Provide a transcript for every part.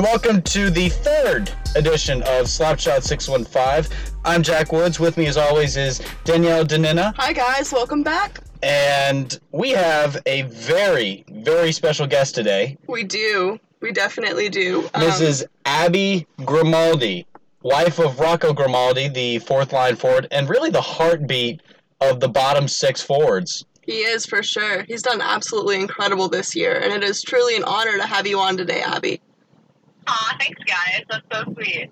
and welcome to the third edition of Slapshot 615. I'm Jack Woods. With me, as always, is Danielle Danina. Hi guys, welcome back. And we have a very, very special guest today, We do. We definitely do. Um, Mrs. Abby Grimaldi, wife of Rocco Grimaldi, the fourth line forward, and really the heartbeat of the bottom six forwards. He is for sure. He's done absolutely incredible this year, and it is truly an honor to have you on today, Abby. Aw, thanks guys. That's so sweet.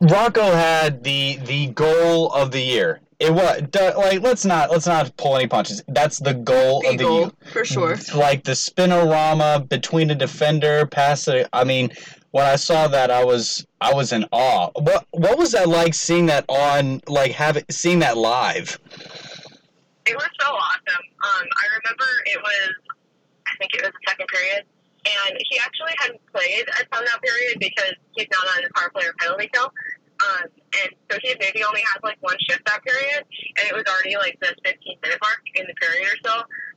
Rocco had the the goal of the year. It was like let's not let's not pull any punches. That's the goal of the year. For sure. like the spinorama between a defender past the I mean when I saw that I was I was in awe. What what was that like seeing that on like having seeing that live? It was so awesome. Um, I remember it was, I think it was the second period, and he actually hadn't played a ton that period because he's not on the power play or penalty kill. Um, and so he maybe only had like one shift that period, and it was already like the 15 minute mark in the period or so.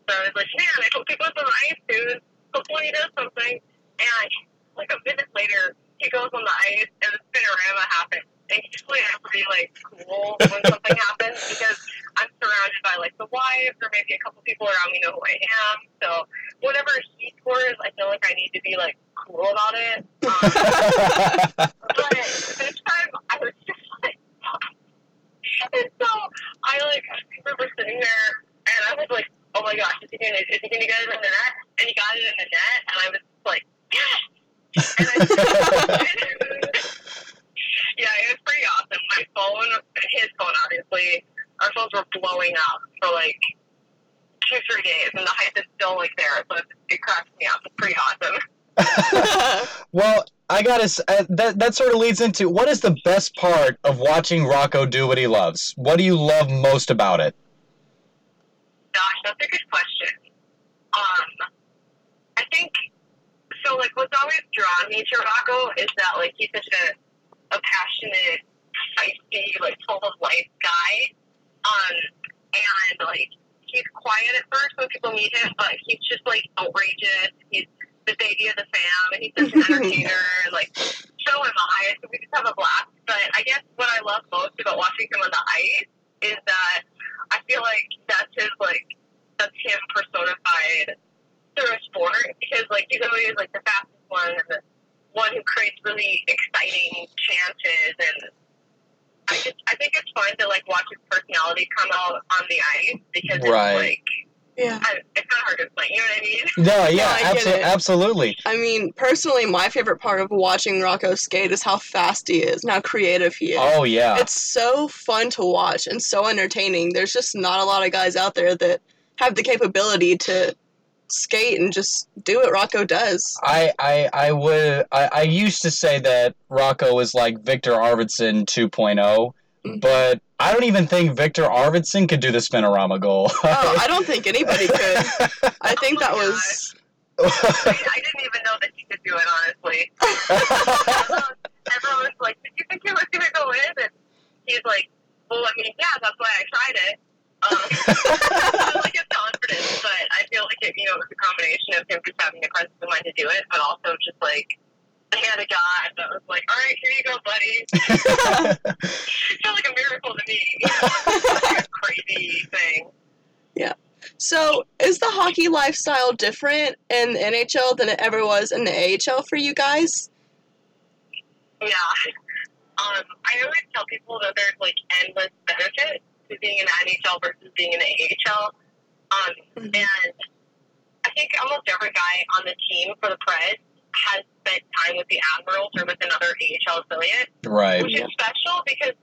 So I was like, man, I hope he goes on the ice soon. Hopefully he does something. And like a minute later, he goes on the ice, and the spinorama happens. And usually I'm pretty like cool when something happens because I'm surrounded by like the wives or maybe a couple people around me know who I am. So whatever he scores, I feel like I need to be like cool about it. Um, but this time I was just like, and so I like I remember sitting there and I was like, oh my gosh, is he gonna is he gonna get it in the net? And he got it in the net, and I was like, yes. And I, yeah, it was pretty awesome. My phone, his phone, obviously, our phones were blowing up for like two, three days, and the hype is still like there, so it, it cracks me up. It's pretty awesome. well, I gotta uh, that that sort of leads into what is the best part of watching Rocco do what he loves? What do you love most about it? Gosh, that's a good question. Um, I think so. Like, what's always drawn me to Rocco is that like he's such a a passionate, feisty, like full of life guy. Um, and like he's quiet at first when people meet him, but he's just like outrageous. He's the baby of the fam, and he's such an entertainer. and, like so am I. So we just have a blast. But I guess what I love most about watching him on the ice is that I feel like that's his like that's him personified through a sport because like he's always like the fastest one and the one who creates really exciting chances and I just I think it's fun to like watch his personality come out on the ice because Right. it's like yeah. I, it's not hard to explain. You know what I mean? No, yeah, I get abso- it. absolutely. I mean, personally, my favorite part of watching Rocco skate is how fast he is and how creative he is. Oh yeah. It's so fun to watch and so entertaining. There's just not a lot of guys out there that have the capability to skate and just do what Rocco does. I, I, I would I, I used to say that Rocco was like Viktor Arvidsson 2.0, Mhm. but I don't even think Viktor Arvidsson could do the spinorama goal. Oh, I don't think anybody could. I think Oh that was. I, I didn't even know that he could do it honestly. everyone, everyone was like, "Did you think he was gonna go in?" And he's like, "Well, I mean, yeah, that's why I tried it." Um, I like his confidence, but I feel like it, you know, it was a combination of him just having the presence of mind to do it, but also just like he had a God that was like, "All right, here you go, buddy." It felt like a miracle to me. You know, like a crazy thing. Yeah. So, is the hockey lifestyle different in the NHL than it ever was in the AHL for you guys? Yeah. Um, I always tell people that there's like endless benefit to being in the NHL versus being in the AHL. Um, Mhm. and I think almost every guy on the team for the Preds has spent time with the Admirals or with another AHL affiliate, right. which is special because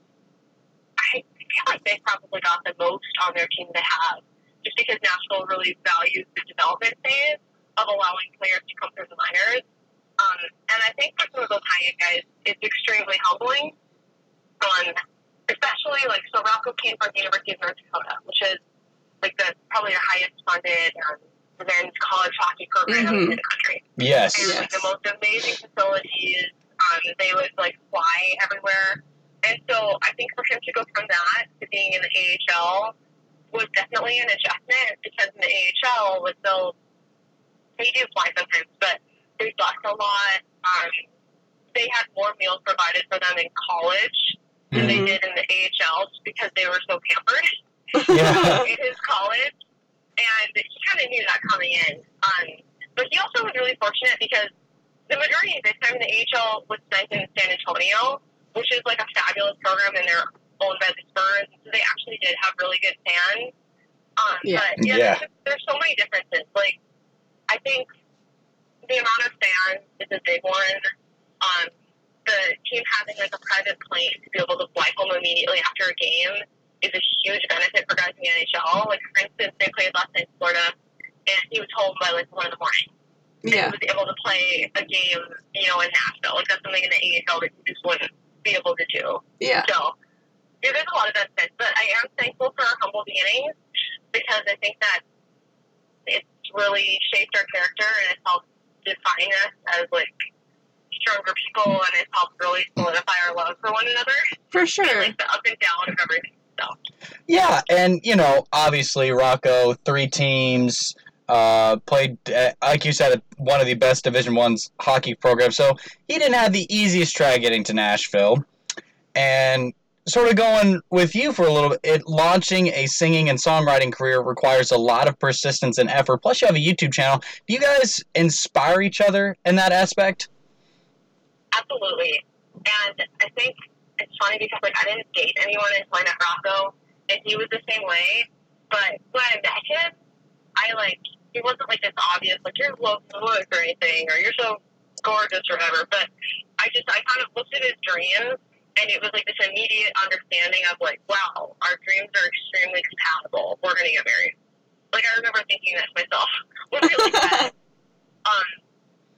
I feel like they probably got the most on their team to have, just because Nashville really values the development phase of allowing players to come through the minors. Um, and I think for some of those high end guys, it's extremely humbling. Um, especially like so, Rocco came from the University of North Dakota, which is like the probably the highest funded um, men's college hockey program Mhm. in the country Yes. and like the most amazing facilities. Um, they would like fly everywhere, and so I think for him to go from that to being in the AHL was definitely an adjustment because in the AHL with those they do fly sometimes, but they bus a lot. um, they had more meals provided for them in college than they Mhm. did in the AHL just because they were so pampered Yeah. in his college, and he kind of knew that coming in. Um, but he also was really fortunate because the majority of his time in the AHL was spent in San Antonio, which is like a fabulous program, and they're owned by the Spurs, so they actually did have really good fans. Um, Yeah. But yeah, Yeah. There's, there's so many differences. Like, I think the amount of fans is a big one. Um, the team having like a private plane to be able to fly home immediately after a game is a huge benefit for guys in the NHL. Like for instance, they played last night in Florida, and he was home by like one in the morning. And Yeah. he was able to play a game, you know, in Nashville. Like that's something in the AHL that you just wouldn't be able to do. Yeah. So yeah, there's a lot of benefits, but I am thankful for our humble beginnings because I think that it's really shaped our character and it's helped define us as like stronger people and it's helped really solidify our love for one another. For sure. Like the up and down of everything. So Yeah, and you know, obviously Rocco, three teams, uh, played uh, like you said, one of the best Division One's hockey programs. So he didn't have the easiest try getting to Nashville, and sort of going with you for a little bit. It launching a singing and songwriting career requires a lot of persistence and effort. Plus, you have a YouTube channel. Do you guys inspire each other in that aspect? Absolutely. And I think it's funny because like I didn't date anyone until I met Rocco and he was the same way. But when I met him, I like he wasn't like this obvious like you're low look or anything or you're so gorgeous or whatever. But I just I kind of looked at his dreams and it was like this immediate understanding of like, wow, our dreams are extremely compatible. We're gonna get married. Like I remember thinking that to myself when we like met. Um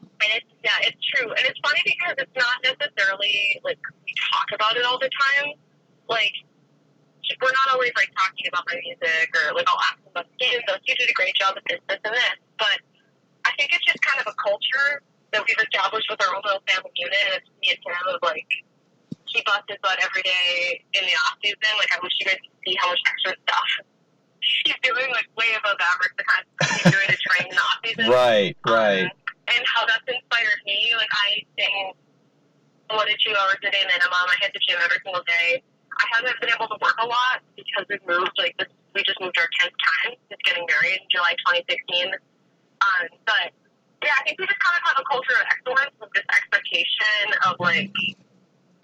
and it's yeah, it's true. And it's funny because it's not necessarily like we talk about it all the time. Like we're not always like talking about my music or like I'll ask them about the game. You did a great job at this, this, and this. But I think it's just kind of a culture that we've established with our own little family unit, and it's me and Tim of like he busts his butt every day in the off season. Like I wish you guys could see how much extra stuff he's doing, like way above average. The kind of stuff he's doing to train in the off season Right, right. um, and how that's inspired me. Like I sing one to two hours a day minimum. I hit the gym every single day. I haven't been able to work a lot because we've moved. Like this, we just moved our tenth time It's getting married in July 2016. Um, but yeah, I think we just kind of have a culture of excellence with this expectation of like.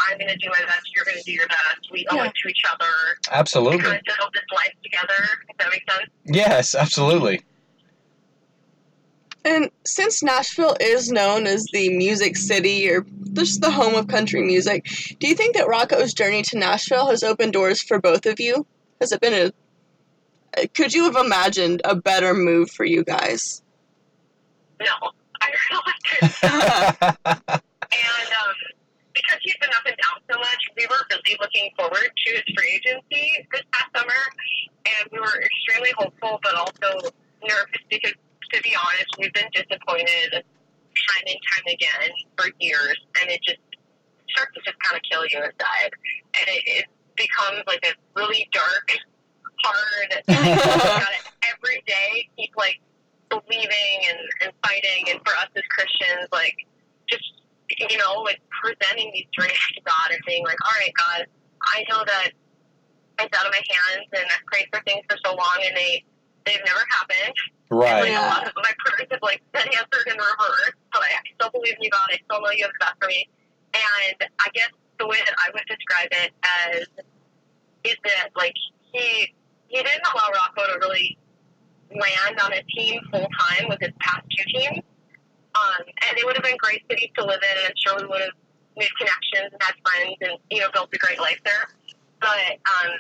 I'm gonna do my best. You're gonna do your best. We owe Yeah. it to each other. Absolutely. kind of build this life together. If that makes sense. Yes, absolutely. And since Nashville is known as the music city or just the home of country music, do you think that Rocco's journey to Nashville has opened doors for both of you? Has it been a. Could you have imagined a better move for you guys? No, I really couldn't. And um, because he's been up and down so much, we were really looking forward to his free agency this past summer, and we were extremely hopeful, but also nervous because, to be honest, we've been disappointed time and time again for years, and it just starts to just kind of kill you inside, and it, it becomes like a really dark, hard. every day keep like believing and, and fighting, and for us as Christians, like just you know, like presenting these dreams to God and saying, like, all right, God, I know that it's out of my hands, and I've prayed for things for so long, and they they've never happened. And, right. like, a lot of my prayers have like been answered in reverse, but I still believe in you, God. I still know you have the best for me. And I guess the way that I would describe it as is that like he he didn't allow Rocco to really land on a team full time with his past two teams. Um, and they would have been great cities to live in, and I'm sure we would have made connections and had friends and, you know, built a great life there. But um,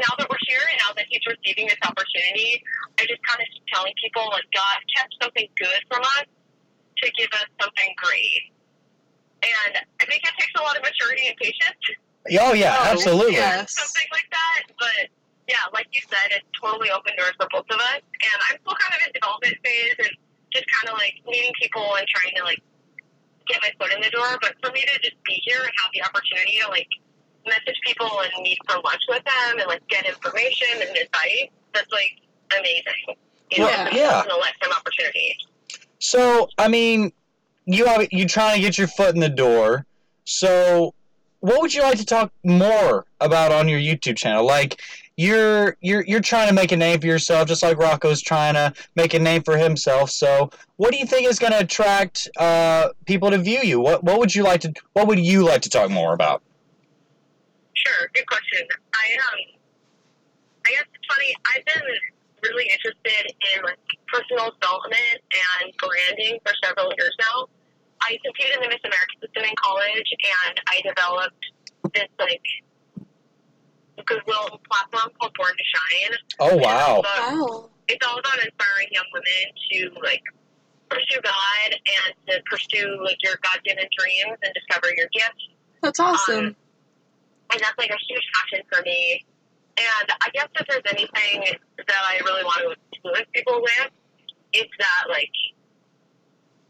now that we're here and now that he's receiving this opportunity, I just kind of keep telling people, like, God kept something good from us to give us something great. And I think it takes a lot of maturity and patience Oh yeah, Oh, absolutely. Yes. something like that. But yeah, like you said, it's totally opened doors for both of us. And I'm still kind of in development phase and just kind of like meeting people and trying to like get my foot in the door. But for me to just be here and have the opportunity to like message people and meet for lunch with them and like get information and advice, that's like amazing. You know, Well, yeah. once in a lifetime opportunity. So, I mean, you have you trying to get your foot in the door. So, what would you like to talk more about on your YouTube channel? Like, you're you're you're trying to make a name for yourself, just like Rocco's trying to make a name for himself. So, what do you think is going to attract uh, people to view you? What what would you like to What would you like to talk more about? Sure, good question. I um, I guess it's funny. I've been really interested in like personal development and branding for several years now. I competed in the Miss America system in college, and I developed this like goodwill platform called Born to Shine. Oh wow! It's all about- Wow. It's all about inspiring young women to like pursue God and to pursue like your God-given dreams and discover your gifts. That's awesome. Um, and that's like a huge passion for me. And I guess if there's anything that I really want to influence people with, it's that like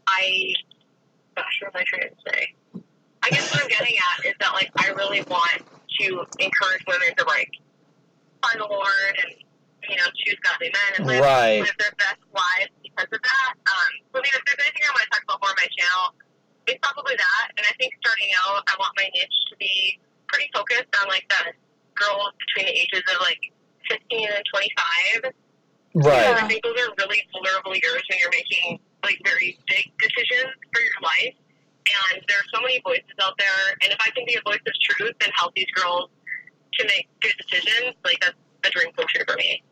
I gosh, what am I trying to say? I guess what I'm getting at is that like I really want to encourage women to like find the Lord and you know choose godly men and live, Right. live their best lives because of that. Um, so I mean, if there's anything I want to talk about more on my channel, it's probably that. And I think starting out, I want my niche to be focused on like the girls between the ages of like 15 and 25. Right. I think those are really vulnerable years when you're making like very big decisions for your life. And there are so many voices out there. And if I can be a voice of truth and help these girls to make good decisions, like that's a dream come true for me.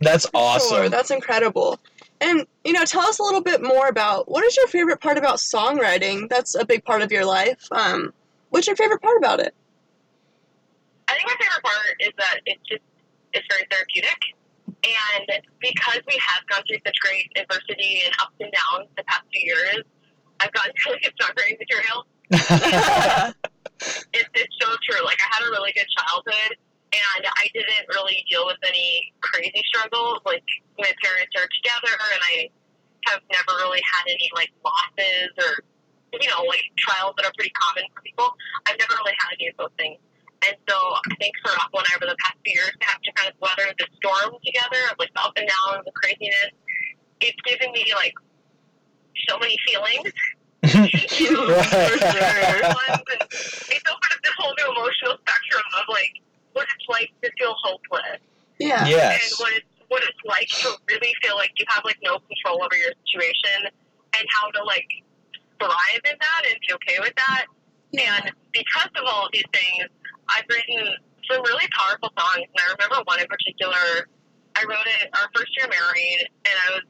That's Sure, awesome. that's incredible. And you know, tell us a little bit more about what is your favorite part about songwriting? That's a big part of your life. Um, what's your favorite part about it? I think my favorite part is that it's just it's very therapeutic. And because we have gone through such great adversity and ups and downs the past few years, I've gotten really good songwriting material. It's, it's so true. Like I had a really good childhood, and I didn't really deal with any crazy struggles. Like my parents are together, and I have never really had any like losses or you know like trials that are pretty common for people. I've never really had any of those things. And so I think for Rocco and I over the past few years to have to kind of weather the storm together of like the up and downs, the craziness, it's given me like so many feelings. you know, Right. ones, and it's opened up this whole new emotional spectrum of like what it's like to feel hopeless Yeah. and what it's what it's like to really feel like you have like no control over your situation and how to like thrive in that and be okay with that. Yeah. And because of all of these things, I've written some really powerful songs. And I remember one in particular. I wrote it our first year married, and I was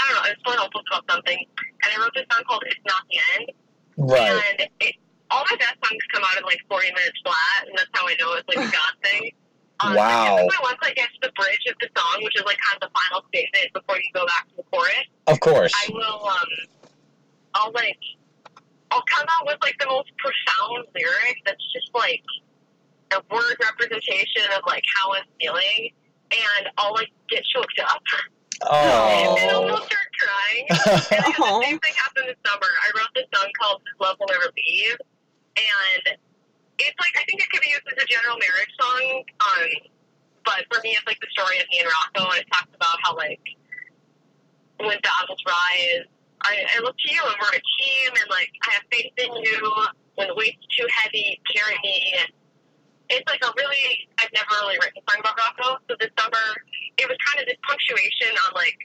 I don't know, I was feeling hopeless about something, and I wrote this song called "It's Not the End." Right. And it, all my best songs come out in like 40 minutes flat, and that's how I know it's like a God thing. Um, Wow. Typically, once I get to the bridge of the song, which is like kind of the final statement before you go back to the chorus, Of course. I will, um, I'll like, I'll come out with like the most profound lyric that's just like a word representation of like how I'm feeling, and I'll like get choked up and, and Oh. almost start crying. And the same thing happened this summer. I wrote this song called "This Love Will Never Leave," and it's like I think it could be used as a general marriage song. Um, but for me, it's like the story of me and Rocco, and it talks about how like when battles rise, I, I look to you, and we're a team, and like I have faith in you. When the weight's too heavy, carry me. It's like a really I've never really written a song about Rocco. So this summer, it was kind of this punctuation on like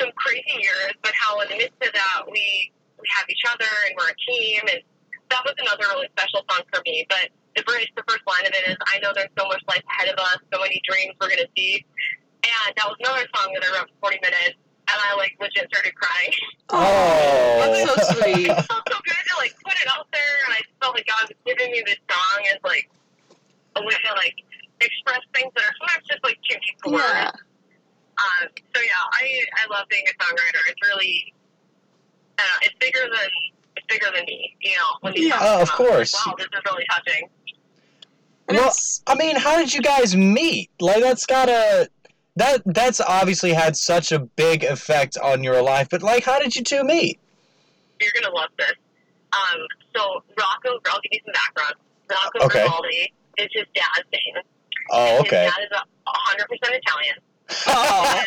some crazy years, but how in the midst of that we we have each other and we're a team, and that was another really special song for me. But the bridge, the first line of it is, "I know there's so much life ahead of us, so many dreams we're gonna see," and that was another song that I wrote for 40 minutes, and I like legit started crying. Oh. That's so sweet. It felt so good to like put it out there, and I just felt like God was giving me this song as like a way to like express things that are sometimes just like too deep for Yeah. words. Um, so yeah, I I love being a songwriter. It's really uh, it's bigger than it's bigger than me. You know, when these Yeah. songs Oh, of come course. Like, wow, this is really touching. Well- I mean, how did you guys meet? Like, that's gotta that that's obviously had such a big effect on your life. But like, how did you two meet? You're gonna love this. Um, so Rocco, I'll give you some background. Rocco okay. Is his dad's name. Oh, okay. His dad is hundred percent Italian. Oh.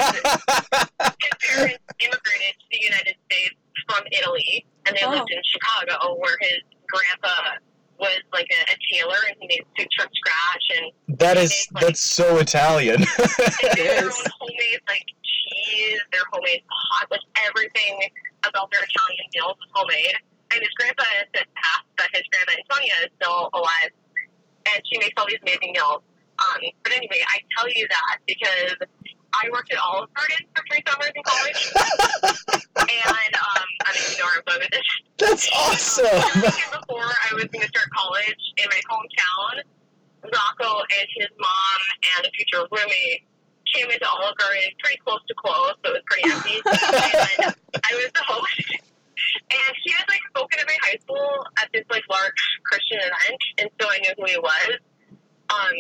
his parents immigrated to the United States from Italy, and they oh. lived in Chicago, where his grandpa was like a, a tailor and he made suits from scratch and that is made, like, that's so Italian. their own homemade like cheese, their homemade pot, like everything about their Italian meals was homemade. And his grandpa has since passed, but his grandma Antonia is still alive, and she makes all these amazing meals. Um, but anyway, I tell you that because I worked at Olive Garden for three summers in college, and um, I don't even know where I'm going with this. that's awesome. Before I was going to start college in my hometown, Rocco and his mom and a future roommate came into Olive Garden pretty close to close, so it was pretty empty. and I was the host. And he had like spoken at my high school at this like large Christian event, and so I knew who he was. Um,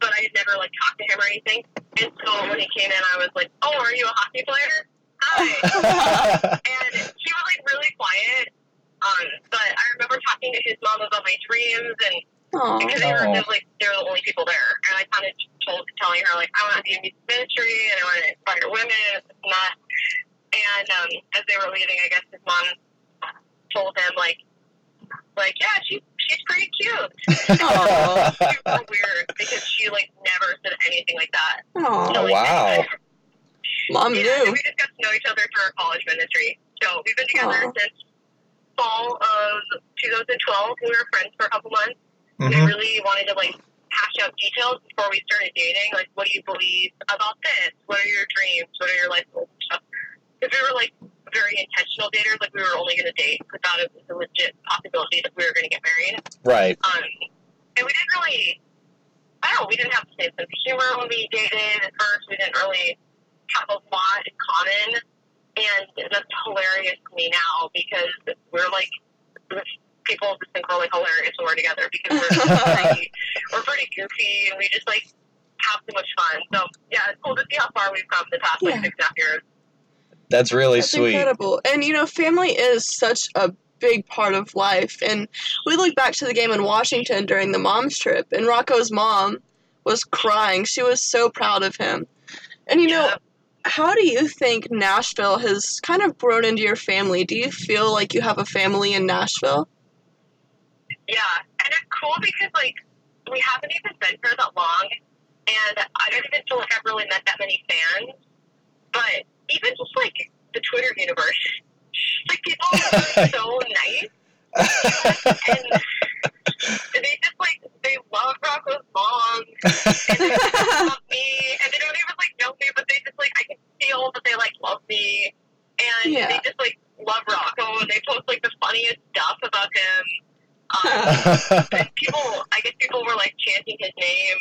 but I had never like talked to him or anything. And so when he came in, I was like, "Oh, are you a hockey player?" Hi. and she was like really quiet. Um, but I remember talking to his mom about my dreams and Aw. because they were they were, like they were the only people there, and I kind of told telling her like I want to be in music ministry and I want to inspire women and this and. And um, as they were leaving, I guess his mom told him like like yeah she's she's pretty cute. Aw. Super weird because she like never said anything like that. Aw. Oh, wow. Mom Yeah, knew. we just got to know each other through our college ministry. So we've been together Aw. since fall of 2012. We were friends for a couple months. We Mhm. really wanted to like hash out details before we started dating. Like, what do you believe about this? What are your dreams? What are your life goals and stuff? Because we were like very intentional daters. Like, we were only going to date without it was a legit possibility that we were going to get married. Right. Um, and we didn't really, I don't know, we didn't have the same sense of humor when we dated at first. We didn't really have a lot in common. And that's hilarious to me now because we're like, people just think we're like hilarious when we're together because we're pretty, we're pretty goofy and we just like have so much fun. So yeah, it's cool to see how far we've come the past like Yeah. six and a half years. That's really That's sweet. incredible. And you know, family is such a big part of life. And we look back to the game in Washington during the mom's trip, and Rocco's mom was crying. She was so proud of him. And you know, Yeah. How do you think Nashville has kind of grown into your family? Do you feel like you have a family in Nashville? Yeah, and it's cool because like we haven't even been here that long, and I don't even feel like I've really met that many fans. But even just like the Twitter universe, like people are so nice, and they just like they love Rocco's mom, and they love me, and they don't even like know me, but they just like I can feel that they like love me, and Yeah. they just like love Rocco, and they post like the funniest stuff about him. Um, and people, I guess people were like chanting his name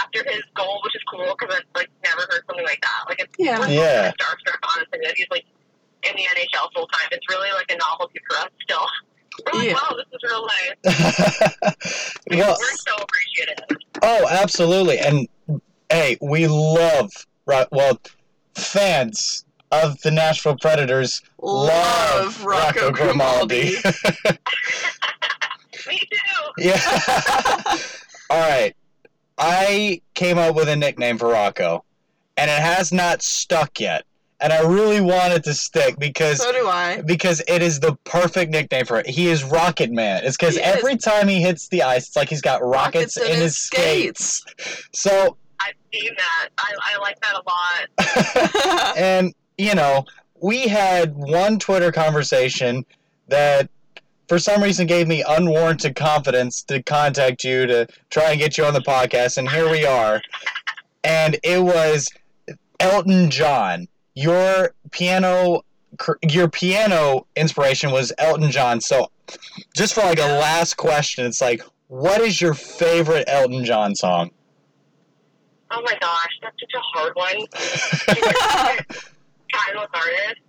after his goal, which is cool because I've like never heard something like that. Like, it's, Yeah. we're Yeah. kind of starstruck, honestly, that he's like in the NHL full time. It's really like a novelty for us still. We're like, Yeah. wow, this is real life. We, well, we're so appreciative. oh, absolutely. And hey, we love well fans of the Nashville Predators love Rocco Grimaldi. Me too. yeah. All right. I came up with a nickname for Rocco, and it has not stuck yet. And I really want it to stick because so do I. because it is the perfect nickname for it. He is Rocket Man. It's because He is. every time he hits the ice, it's like he's got rockets, in his skates. So, I've seen that. I, I like that a lot. and you know, we had one Twitter conversation that for some reason gave me unwarranted confidence to contact you to try and get you on the podcast, and here we are. And it was Elton John. Your piano, your piano inspiration was Elton John. So, just for like a last question, it's like, what is your favorite Elton John song? Oh my gosh, that's such a hard one. timeless artist.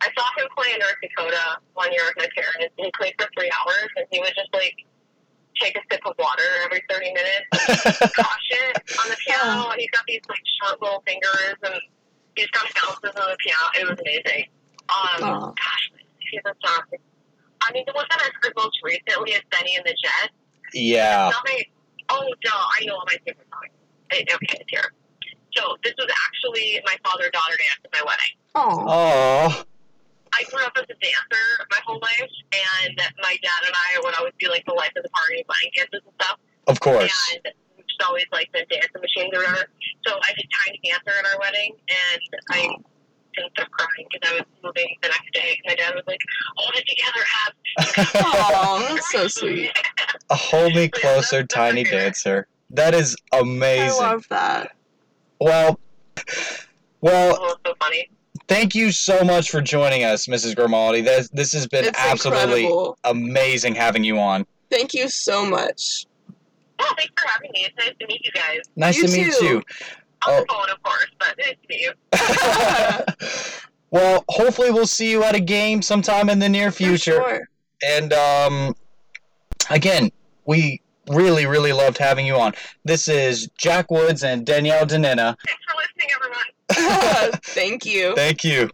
I saw him play in North Dakota one year with my parents, and he played for three hours, and he would just like take a sip of water every thirty minutes, it on the piano, he's got these like short little fingers, and he just kind of bounces on the piano. It was amazing. Um, Aw. gosh, favorite song. I mean, the one that I heard most recently is Bennie and the Jets. yeah. Nothing. Oh, no, I know what my favorite song. is. Okay, it's here. So this was actually my father-daughter dance at my wedding. Oh. Oh. I grew up as a dancer my whole life, and my dad and I would always be like the life of the party, playing dances and stuff. Of course. And always like the dancing machines or whatever. So I did Tiny Dancer at our wedding, and I didn't stop crying because I was moving the next day. My dad was like, "Hold it together, Ab." Aw, that's so sweet. A hold me closer, that's- that's tiny okay. dancer. That is I amazing. love that. well, well, oh, It was so funny. thank you so much for joining us, Mrs. Grimaldi. This this has been It's absolutely incredible. amazing having you on. Thank you so much. Well, thanks for having me. It's nice to meet you guys. Nice You to meet too. you. On Oh. the phone, of course, but nice to meet you. well, hopefully we'll see you at a game sometime in the near For future. sure. And um, again, we really, really loved having you on. This is Jack Woods and Danielle Danina. Thanks for listening, everyone. Thank you. Thank you.